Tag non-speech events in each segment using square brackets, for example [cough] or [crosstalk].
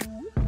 Ooh.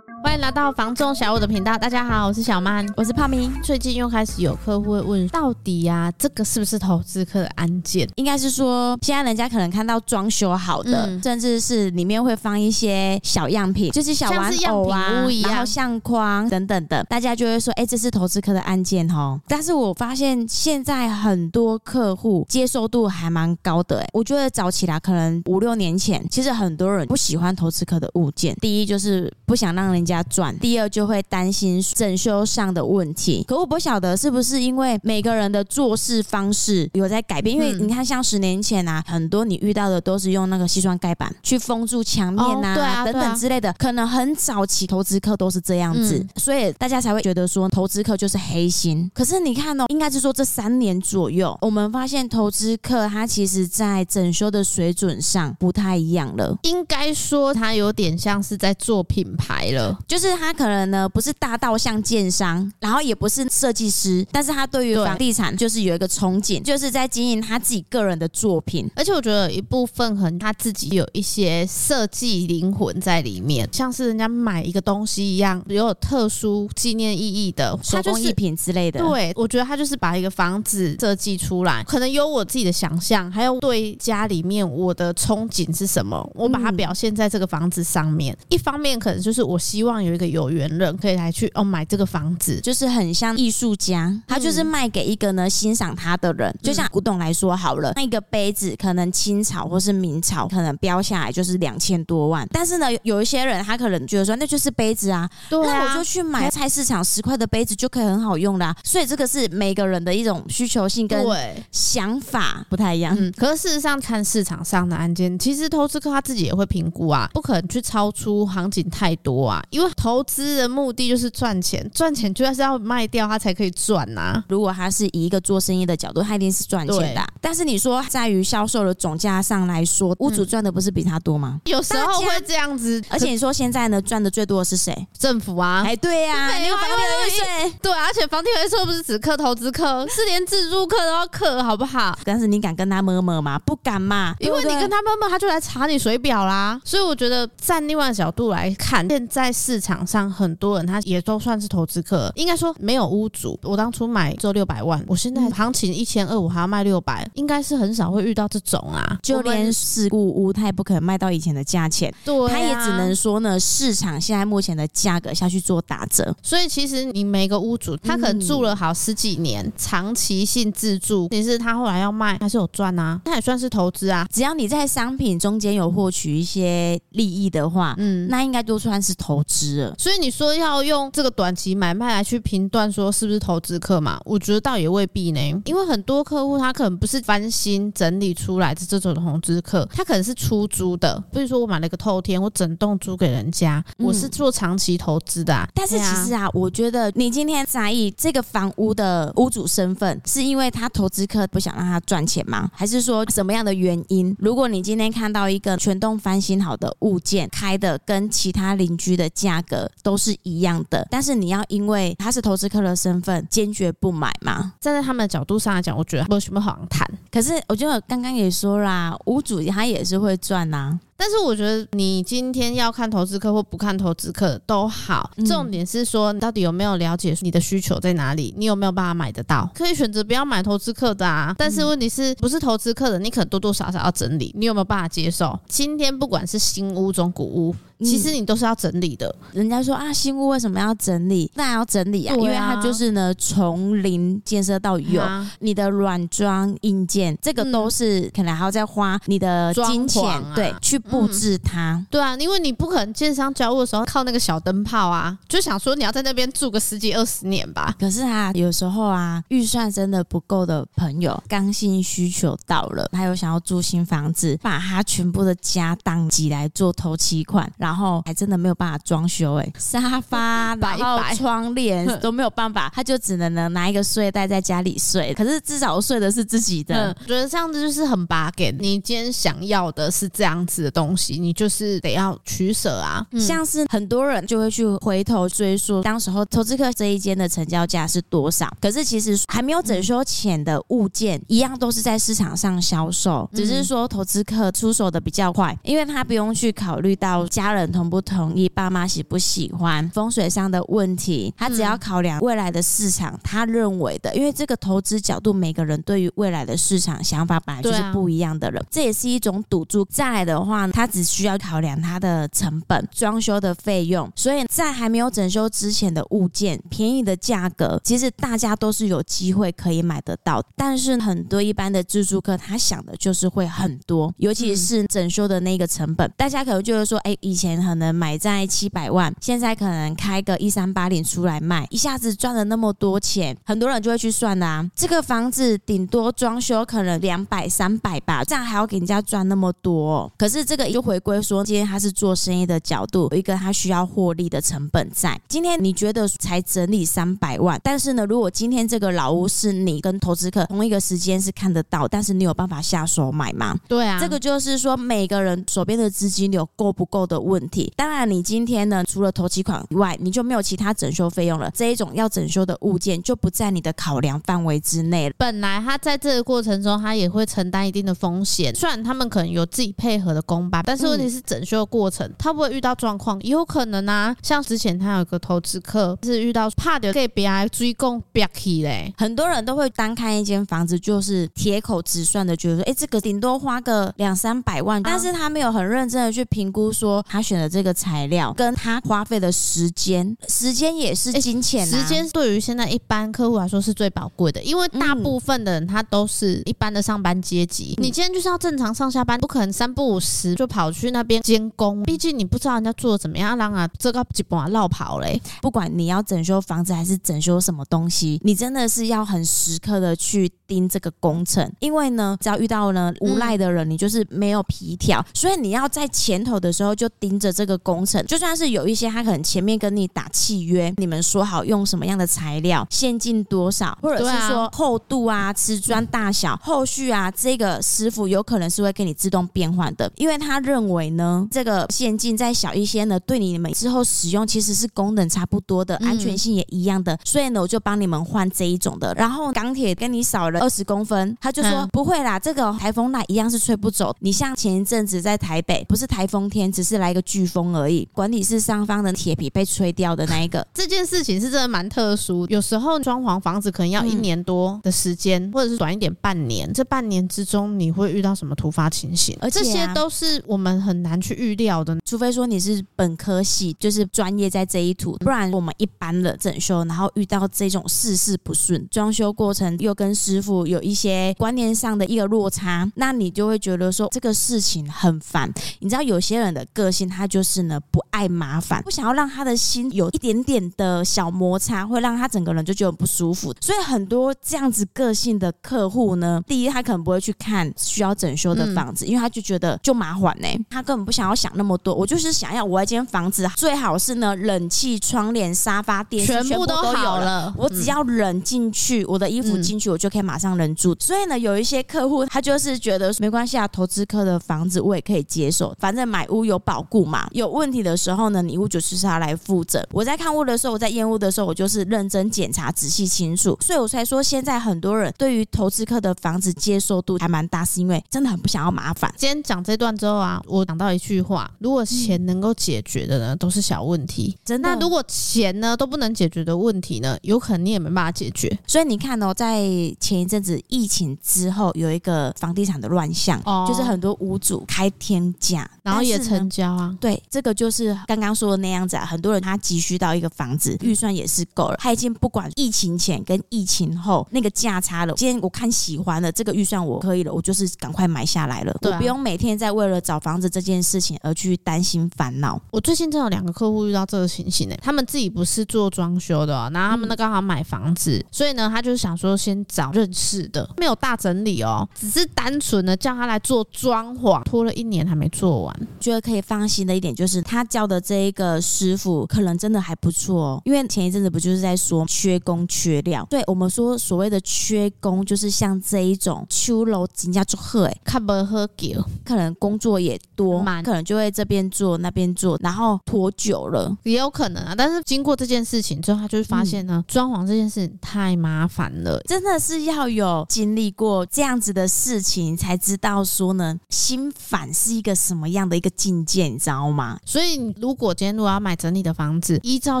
来到房仲小五的频道，大家好，我是小曼，我是泡咪。最近又开始有客户会问，到底呀、啊，这个是不是投资客的案件？应该是说，现在人家可能看到装修好的，嗯、甚至是里面会放一些小样品，就是小玩偶啊，然后相框等等的，大家就会说，哎、欸，这是投资客的案件哦。但是我发现现在很多客户接受度还蛮高的，哎，我觉得早起来可能五六年前，其实很多人不喜欢投资客的物件，第一就是不想让人家。转。第二就会担心整修上的问题，可我不晓得是不是因为每个人的做事方式有在改变，因为你看像十年前啊，很多你遇到的都是用那个西装盖板去封住墙面呐、啊，对啊，等等之类的，可能很早期投资客都是这样子，所以大家才会觉得说投资客就是黑心。可是你看哦，应该是说这三年左右，我们发现投资客他其实在整修的水准上不太一样了，应该说他有点像是在做品牌了，就是。他可能呢不是大到像建商，然后也不是设计师，但是他对于房地产就是有一个憧憬，就是在经营他自己个人的作品。而且我觉得有一部分很他自己有一些设计灵魂在里面，像是人家买一个东西一样，有特殊纪念意义的手工艺品之类的。对，我觉得他就是把一个房子设计出来，可能有我自己的想象，还有对家里面我的憧憬是什么，我把它表现在这个房子上面。嗯、一方面可能就是我希望有。一个有缘人可以来去哦买这个房子，就是很像艺术家，他就是卖给一个呢欣赏他的人。就像古董来说好了，那一个杯子可能清朝或是明朝，可能标下来就是两千多万。但是呢，有一些人他可能觉得说那就是杯子啊，对啊，那我就去买菜市场十块的杯子就可以很好用啦。所以这个是每个人的一种需求性跟想法不太一样。嗯，可是事实上看市场上的案件，其实投资客他自己也会评估啊，不可能去超出行情太多啊，因为。投资的目的就是赚钱，赚钱就要是要卖掉它才可以赚呐、啊。如果他是以一个做生意的角度，他一定是赚钱的。但是你说在于销售的总价上来说，屋主赚的不是比他多吗？有时候会这样子。而且你说现在呢，赚的最多的是谁？政府啊！哎，对呀、啊，你有房地产税。对，而且房地产税不是只课投资客，是连自住客都要课，好不好？但是你敢跟他摸摸吗？不敢嘛，因为你跟他摸摸，他就来查你水表啦。所以我觉得站另外的角度来看，现在市场。上很多人，他也都算是投资客。应该说没有屋主，我当初买只有六百万，我现在行情一千二，我还要卖六百，应该是很少会遇到这种啊。就连事故屋，他也不可能卖到以前的价钱。对，他也只能说呢，市场现在目前的价格下去做打折。所以其实你每个屋主，他可能住了好十几年，长期性自住，其实他后来要卖，还是有赚啊，那也算是投资啊。只要你在商品中间有获取一些利益的话，嗯，那应该都算是投资了。所以你说要用这个短期买卖来去评断说是不是投资客嘛？我觉得倒也未必呢，因为很多客户他可能不是翻新整理出来的这种投资客，他可能是出租的。比如说我买了一个透天，我整栋租给人家，我是做长期投资的啊。但是其实啊，我觉得你今天在意这个房屋的屋主身份，是因为他投资客不想让他赚钱吗？还是说什么样的原因？如果你今天看到一个全栋翻新好的物件，开的跟其他邻居的价格都是一样的，但是你要因为他是投资客的身份坚决不买吗？站在他们的角度上来讲，我觉得没有什么好谈。可是我觉得刚刚也说啦，屋主他也是会赚呐、啊。但是我觉得你今天要看投资客或不看投资客都好，重点是说你到底有没有了解你的需求在哪里，你有没有办法买得到？可以选择不要买投资客的啊。但是问题是不是投资客的，你可能多多少少要整理，你有没有办法接受？今天不管是新屋、中古屋。其实你都是要整理的。人家说啊，新屋为什么要整理？当然要整理啊，啊因为它就是呢，从零建设到有，啊、你的软装硬件，这个都是可能还要再花你的金钱，啊、对，去布置它、嗯。对啊，因为你不可能建商交屋的时候靠那个小灯泡啊，就想说你要在那边住个十几二十年吧。可是啊，有时候啊，预算真的不够的朋友，刚性需求到了，他有想要住新房子，把他全部的家当挤来做头期款。然后还真的没有办法装修哎，[laughs] 沙发、然后窗帘 [laughs] 都没有办法，他就只能呢拿一个睡袋在家里睡。可是至少睡的是自己的，我觉得这样子就是很 bug。你今天想要的是这样子的东西，你就是得要取舍啊。嗯、像是很多人就会去回头追溯，当时候投资客这一间的成交价是多少？可是其实还没有整修前的物件，一样都是在市场上销售，只是说投资客出手的比较快，因为他不用去考虑到家人同不同意、爸妈喜不喜欢、风水上的问题，他只要考量未来的市场，他认为的，因为这个投资角度，每个人对于未来的市场想法本来就是不一样的人，这也是一种赌注。再来的话，他只需要考量他的成本、装修的费用，所以在还没有整修之前的物件，便宜的价格，其实大家都是有机会可以买得到。但是很多一般的自住客，他想的就是会很多，尤其是整修的那个成本，大家可能就是说，哎，以前可能买在七百万，现在可能开个一三八零出来卖，一下子赚了那么多钱，很多人就会去算的啊，这个房子顶多装修可能两百三百吧，这样还要给人家赚那么多。可是这个就回归说，今天他是做生意的角度，有一个他需要获利的成本在。今天你觉得才整理三百万，但是呢，如果今天这个老屋是你跟投资客同一个时间是看得到，但是你有办法下手买吗？对啊，这个就是说每个人手边的资金流够不够的问题。当然，你今天呢，除了投期款以外，你就没有其他整修费用了。这一种要整修的物件就不在你的考量范围之内了。本来他在这个过程中，他也会承担一定的风险。虽然他们可能有自己配合的工班，但是问题是整修的过程，他不会遇到状况，有可能啊。像之前他有一个投资客是遇到怕的给别人追供别起嘞，很多人都会单看一间房子就是铁口直算的，觉得说，哎，这个顶多花个两三百万，但是他没有很认真的去评估说他选的这个材料跟他花费的时间，时间也是金钱啊。时间对于现在一般客户来说是最宝贵的，因为大部分的人他都是一般的上班阶级，你今天就是要正常上下班，不可能三不五时就跑去那边监工，毕竟你不知道人家做的怎么样，让啊这个几把绕跑嘞。不管你要整修房子还是整修什么东西，你真的是要很时刻的去盯这个工程，因为呢，只要遇到呢无赖的人，你就是没有皮条，所以你要在前头的时候就盯着这个工程，就算是有一些他可能前面跟你打契约，你们说好用什么样的材料，现金多少，或者是说厚度啊、瓷砖大小，后续啊，这个师傅有可能是会给你自动变换的，因为他认为呢，这个现金再小一些呢，对你们之后使用其实是功能差不多的，安全性也一样的，所以呢，我就帮你们换这一种的。然后钢铁跟你少了二十公分，他就说不会啦，这个台风来一样是吹不走。你像前一阵子在台北，不是台风天，只是来一个飓风而已，管理室上方的铁皮被吹掉的那一个，[laughs] 这件事情是真的蛮特殊。有时候装潢房子可能要一年多的时间，嗯、或者是短一点半年。这半年之中，你会遇到什么突发情形？而这些都是是我们很难去预料的，除非说你是本科系，就是专业在这一途，不然我们一般的整修，然后遇到这种事事不顺，装修过程又跟师傅有一些观念上的一个落差，那你就会觉得说这个事情很烦。你知道有些人的个性，他就是呢不爱麻烦，不想要让他的心有一点点的小摩擦，会让他整个人就觉得不舒服。所以很多这样子个性的客户呢，第一他可能不会去看需要整修的房子，嗯、因为他就觉得就麻烦呢、欸，他根本不想要想那么多。我就是想要我一间房子最好是呢冷气、窗帘、沙发、电视全部都有了，我只要忍进去，我的衣服进去，我就可以马上忍住。所以呢，有一些客户他就是觉得没关系啊，投资客的房子我也可以接受，反正买屋有保固嘛，有问题的时候呢，你屋主就是他来负责。我在看屋的时候，我在验屋的时候，我就是认真检查、仔细清楚，所以我才说现在很多人对于投资客的房子接受度还蛮大，是因为真的很不想要麻烦。今天讲这段之后啊，我讲到一句话：如果钱能够解决的呢，都是小问题。真的，那如果钱呢都不能解决的问题呢，有可能你也没办法解决。所以你看哦，在前一阵子疫情之后，有一个房地产的乱象，哦、就是很多屋主开天价，然后也成交啊。对，这个就是刚刚说的那样子啊。很多人他急需到一个房子，预算也是够了，他已经不管疫情前跟疫情后那个价差了。今天我看喜欢的这个预算我可以了，我就是赶快买下来了，啊、我不用每天在为了找房子这件事情而去担心烦恼。我最近真有两个客户遇到这个情形呢，他们自己不是做装修的，然后他们呢刚好买房子，嗯、所以呢他就是想说先找认识的，没有大整理哦，只是单纯的叫他来做装潢，拖了一年还没做完。觉得可以放心的一点就是他教的这一个师傅可能真的还不错哦，因为前一阵子不就是在说缺工缺料，对我们说所谓的缺工就是像这一种秋楼人家祝贺哎，看不喝酒。可能工作也多，可能就会这边做那边做，然后拖久了也有可能啊。但是经过这件事情之后，他就会发现呢，装、嗯、潢这件事太麻烦了，真的是要有经历过这样子的事情，才知道说呢，心烦是一个什么样的一个境界，你知道吗？所以，如果今天如果要买整理的房子，依照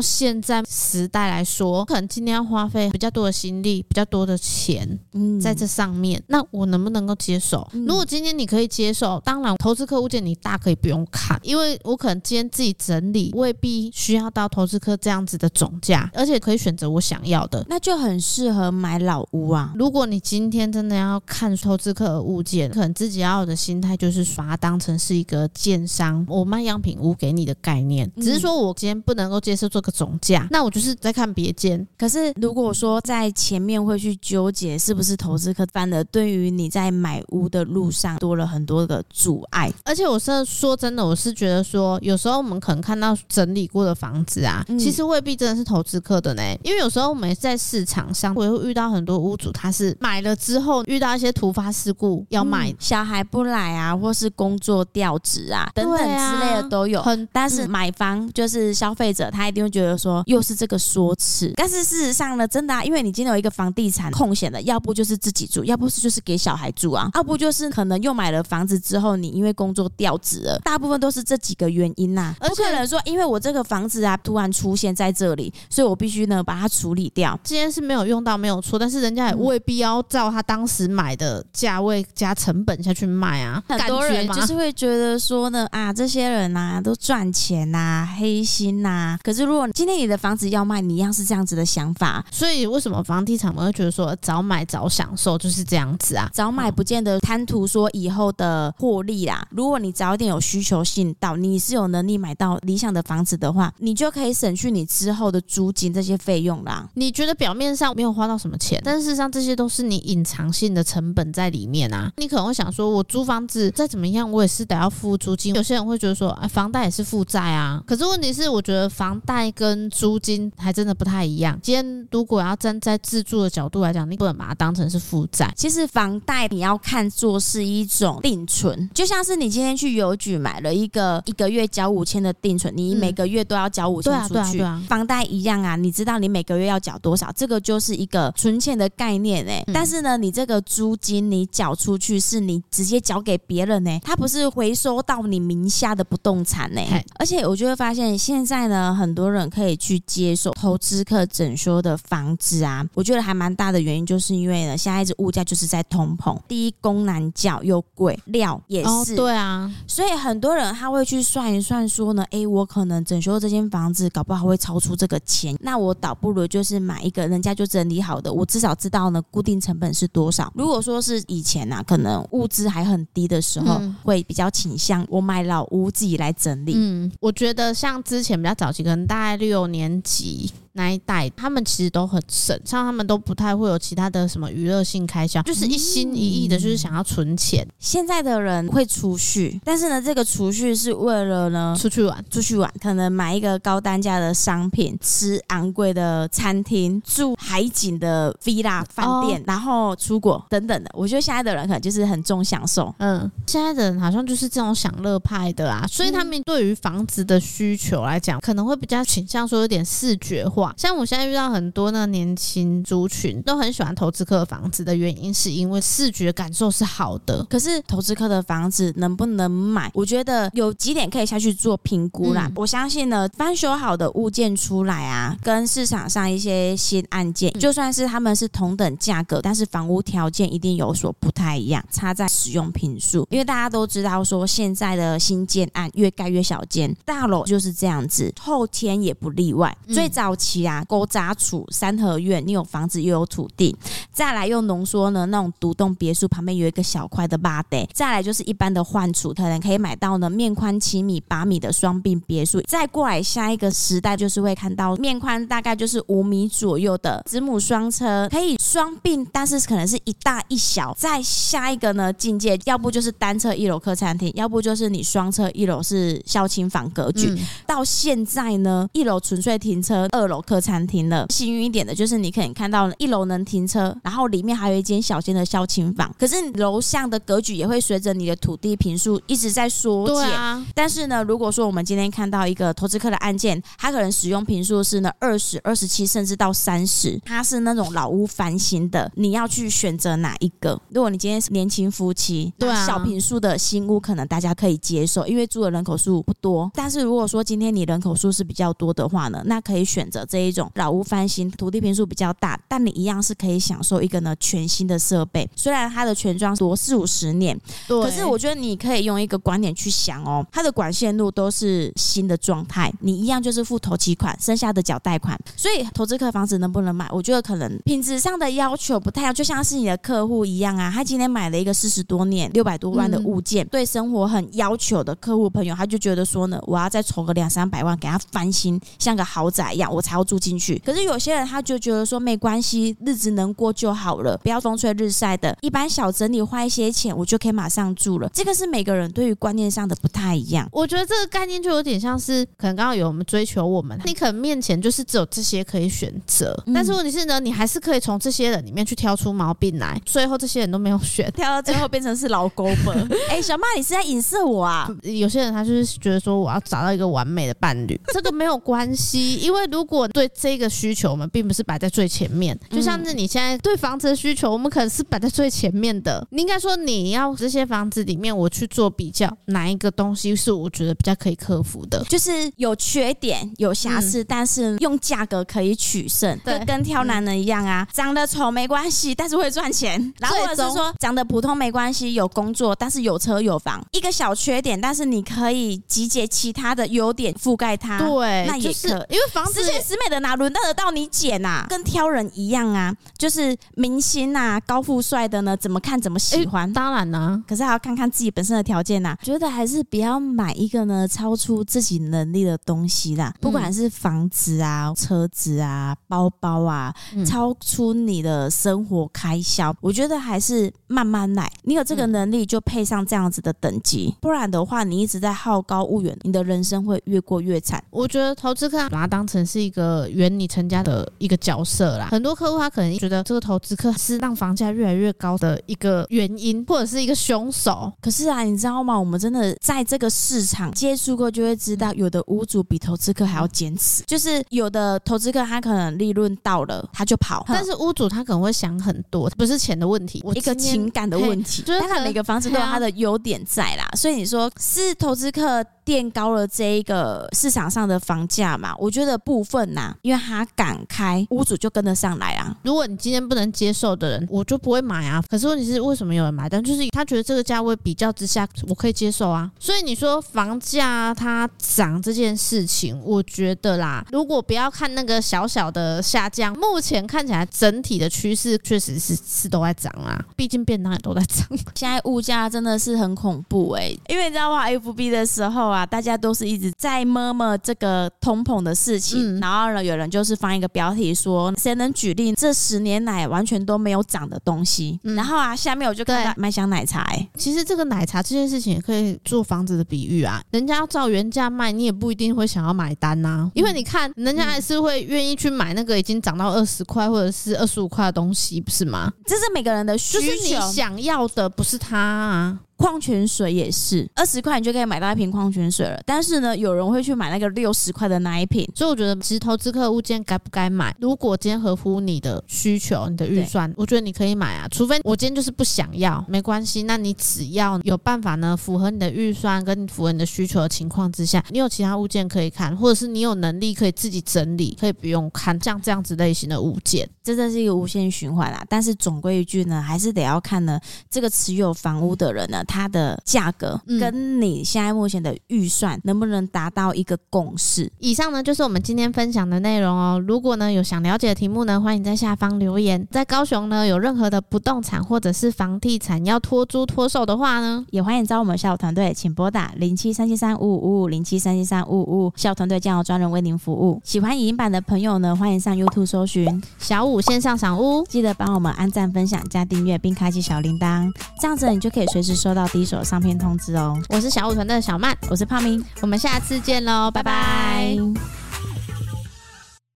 现在时代来说，可能今天要花费比较多的心力、比较多的钱，嗯，在这上面，那我能不能够接受？嗯、如果今天你可以接受，当然投资客物件你大可以不用看，因为我可能今天自己整理未必需要到投资客这样子的总价，而且可以选择我想要的，那就很适合买老屋啊。如果你今天真的要看投资客的物件，可能自己要有的心态就是把它当成是一个建商，我卖样品屋给你的概念，只是说我今天不能够接受做个总价，那我就是在看别间。可是如果说在前面会去纠结是不是投资客，反而对于你在买屋的路上多了很多的阻碍。而且我是说真的，我是觉得说，有时候我们可能看到整理过的房子啊，其实未必真的是投资客的呢。因为有时候我们在市场上会遇到很多屋主，他是买了之后遇到一些突发事故要卖，小孩不来啊，或是工作调职啊等等之类的都有。很，但是买房就是消费者，他一定会觉得说又是这个说辞。但是事实上呢，真的啊，因为你今天有一个房地产空闲的，要不就是自己住，要不是就是给小孩住啊，要不就是可能又买了房子之后，你因为工作调职了，大部分都是这几个原因呐、啊。而且不可能说，因为我这个房子啊突然出现在这里，所以我必须呢把它处理掉。今天是没有用到没有错，但是人家也未必要照他当时买的价位加成本下去卖啊。很多人就是会觉得说呢啊，这些人呐、啊、都赚钱呐、啊，黑心呐、啊。可是如果今天你的房子要卖，你一样是这样子的想法。所以为什么房地产我会觉得说早买早享受就是这样子啊？早买不见得贪图说以后的获利啦。如果你早一点有需求性到，你是有能力买到理想的房子的话，你就可以省去你之后的租金这些费用啦。你觉得表面上没有花到什么钱，但事实上这些都是你隐藏性的成本在里面啊。你可能会想说，我租房子再怎么样，我也是得要付租金。有些人会觉得说，啊，房贷也是负债啊。可是问题是，我觉得房贷跟租金还真的不太一样。今天如果要站在自住的角度来讲，你不能把它当成是负债。其实房贷你要看作是一种定存，就像是你今天去邮局买了一个一个月交五千的定存，你每个月都要交五千出去。对啊，对啊，房贷一样啊，你知道你每个月要缴多少，这个就是一个存钱的概念诶、欸。但是呢，你这个租金你缴出去，是你直接缴给别人呢、欸，它不是回收到你名下的不动产呢、欸。而且我就会发现，现在呢，很多人可以去接受投资客整修的房子啊，我觉得还蛮大的原因，就是因为呢，现在这物价就是在通膨，第一工难叫又贵，料也是、哦，对啊，所以很多人他会去算一算，说呢，哎，我可能整修这间房子，搞不好会超出这个钱，那我倒不如就是买一个人家就整理好的，我至少知道呢固定成本是多少。如果说是以前啊，可能物资还很低的时候，嗯、会比较倾向我买老屋自己来整理。嗯，我觉得像之前比较早期，可能大概六年级。那一代他们其实都很省，像他们都不太会有其他的什么娱乐性开销，就是一心一意的，就是想要存钱。嗯。现在的人会储蓄，但是呢，这个储蓄是为了呢出去玩，出去玩，可能买一个高单价的商品，吃昂贵的餐厅，住海景的 villa 饭店，哦，然后出国等等的。我觉得现在的人可能就是很重享受。嗯，现在的人好像就是这种享乐派的啊，所以他们对于房子的需求来讲，可能会比较倾向说有点视觉化。像我现在遇到很多那年轻族群都很喜欢投资客的房子的原因，是因为视觉感受是好的。可是投资客的房子能不能买？我觉得有几点可以下去做评估啦。嗯、我相信呢，翻修好的物件出来啊，跟市场上一些新案件，就算是他们是同等价格，但是房屋条件一定有所不太一样，差在使用频数。因为大家都知道说，现在的新建案越盖越小间，大楼就是这样子，后天也不例外。最早期。啊，古早厝三合院，你有房子又有土地，再来又浓缩呢，那种独栋别墅旁边有一个小块的吧台，再来就是一般的换厝，可能可以买到呢面宽七米八米的双并别墅，再过来下一个时代就是会看到面宽大概就是五米左右的子母双车，可以双并，但是可能是一大一小。再下一个呢境界，要不就是单车一楼客餐厅，要不就是你双车一楼是孝亲房格局。到现在呢，一楼纯粹停车，二楼。楼客餐厅了。幸运一点的就是你可以看到一楼能停车，然后里面还有一间小间的孝亲房。可是楼上的格局也会随着你的土地平数一直在缩减。但是呢，如果说我们今天看到一个投资客的案件，他可能使用平数是呢二十二十七甚至到三十，他是那种老屋翻新的，你要去选择哪一个？如果你今天是年轻夫妻，对啊，小平数的新屋可能大家可以接受，因为住的人口数不多。但是如果说今天你人口数是比较多的话呢，那可以选择这一种老屋翻新，土地坪数比较大，但你一样是可以享受一个呢全新的设备。虽然它的全装多四五十年，对，可是我觉得你可以用一个观点去想哦，它的管线路都是新的状态，你一样就是付头期款，剩下的缴贷款。所以投资客房子能不能买？我觉得可能品质上的要求不太，就像是你的客户一样啊，他今天买了一个四十多年、六百多万的物件，嗯、对生活很要求的客户朋友，他就觉得说呢，我要再筹个两三百万给他翻新，像个豪宅一样，我才要住进去。可是有些人他就觉得说没关系，日子能过就好了，不要风吹日晒的，一般小整理花一些钱，我就可以马上住了。这个是每个人对于观念上的不太一样。我觉得这个概念就有点像是，可能刚刚有我们追求我们，你可能面前就是只有这些可以选择，但是问题是呢，你还是可以从这些人里面去挑出毛病来。最后这些人都没有选，挑到最后变成是老狗本。[laughs] 哎、欸，小曼，你是在影射我啊？[laughs] 有些人他就是觉得说，我要找到一个完美的伴侣，这个没有关系，因为如果对这个需求，我们并不是摆在最前面。就像是你现在对房子的需求，我们可能是摆在最前面的。你应该说，你要这些房子里面，我去做比较，哪一个东西是我觉得比较可以克服的？就是有缺点、有瑕疵，嗯、但是用价格可以取胜。对，跟挑男人一样啊，长得丑没关系，但是会赚钱。然后或者是说长得普通没关系，有工作，但是有车有房。一个小缺点，但是你可以集结其他的优点覆盖它。对，那也可以。因为房子十全美的哪轮得得到你捡啊？跟挑人一样啊，就是明星啊，高富帅的呢，怎么看怎么喜欢。当然啦，可是还要看看自己本身的条件呐。觉得还是不要买一个呢超出自己能力的东西啦，不管是房子啊、车子啊、包包啊，超出你的生活开销，我觉得还是慢慢来。你有这个能力，就配上这样子的等级，不然的话，你一直在好高骛远，你的人生会越过越惨。我觉得投资客把它当成是一个圆你成家的一个角色啦。很多客户他可能觉得这个投资客是让房价越来越高的一个原因，或者是一个凶手。可是啊，你知道吗？我们真的在这个市场接触过，就会知道，有的屋主比投资客还要坚持。就是有的投资客他可能利润到了，他就跑。但是屋主他可能会想很多，不是钱的问题，我一个情感的问题。就是他每个房子都有他的优点在啦，所以你说是投资客垫高了这一个市场上的房价嘛？我觉得部分呐，因为他敢开，屋主就跟得上来啊。如果你今天不能接受的人，我就不会买啊。可是问题是为什么有人买单？就是他觉得这个价位比较之下，我可以接受啊。所以你说房价它涨这件事情，我觉得啦，如果不要看那个小小的下降，目前看起来整体的趋势确实是是都在涨啊。毕竟便当也都在涨。[laughs] 现在物价真的是很恐怖哎、欸，因为你知道吗？FB 的时候啊，大家都是一直在摸摸这个通膨的事情，嗯、然后呢，有人就是放一个标题说，谁能举例这十年来完全都没有涨的东西？嗯、然后啊，下面我就看到麦香奶茶、欸，其实这个奶茶这件事情也可以做房子的比喻啊，人家要照原价卖，你也不一定会想要买单呐、啊，因为你看人家还是会愿意去买那个已经涨到二十块或者是二十五块的东西，不是吗？这是每个人的需求，就是你想要的，不是他啊。矿泉水也是二十块，你就可以买到一瓶矿泉水了。但是呢，有人会去买那个六十块的那一瓶。所以我觉得，其实投资客物件该不该买？如果今天合乎你的需求、你的预算，我觉得你可以买啊。除非我今天就是不想要，没关系。那你只要有办法呢，符合你的预算跟符合你的需求的情况之下，你有其他物件可以看，或者是你有能力可以自己整理，可以不用看像这样子类型的物件。真的是一个无限循环啊。但是总归一句呢，还是得要看呢，这个持有房屋的人呢。它的价格跟你现在目前的预算能不能达到一个共识？以上呢就是我们今天分享的内容哦。如果呢有想了解的题目呢，欢迎在下方留言。在高雄呢有任何的不动产或者是房地产要托租托售的话呢，也欢迎找我们小武团队，请拨打零七三七三五五五零七三七三五五五，小武团队将有专人为您服务。喜欢影音版的朋友呢，欢迎上 YouTube 搜寻小五线上赏屋，记得帮我们按赞、分享、加订阅，并开启小铃铛，这样子你就可以随时收到第一手。上片通知哦，我是小舞团的小曼，我是胖明，我们下次见喽，拜拜。拜拜。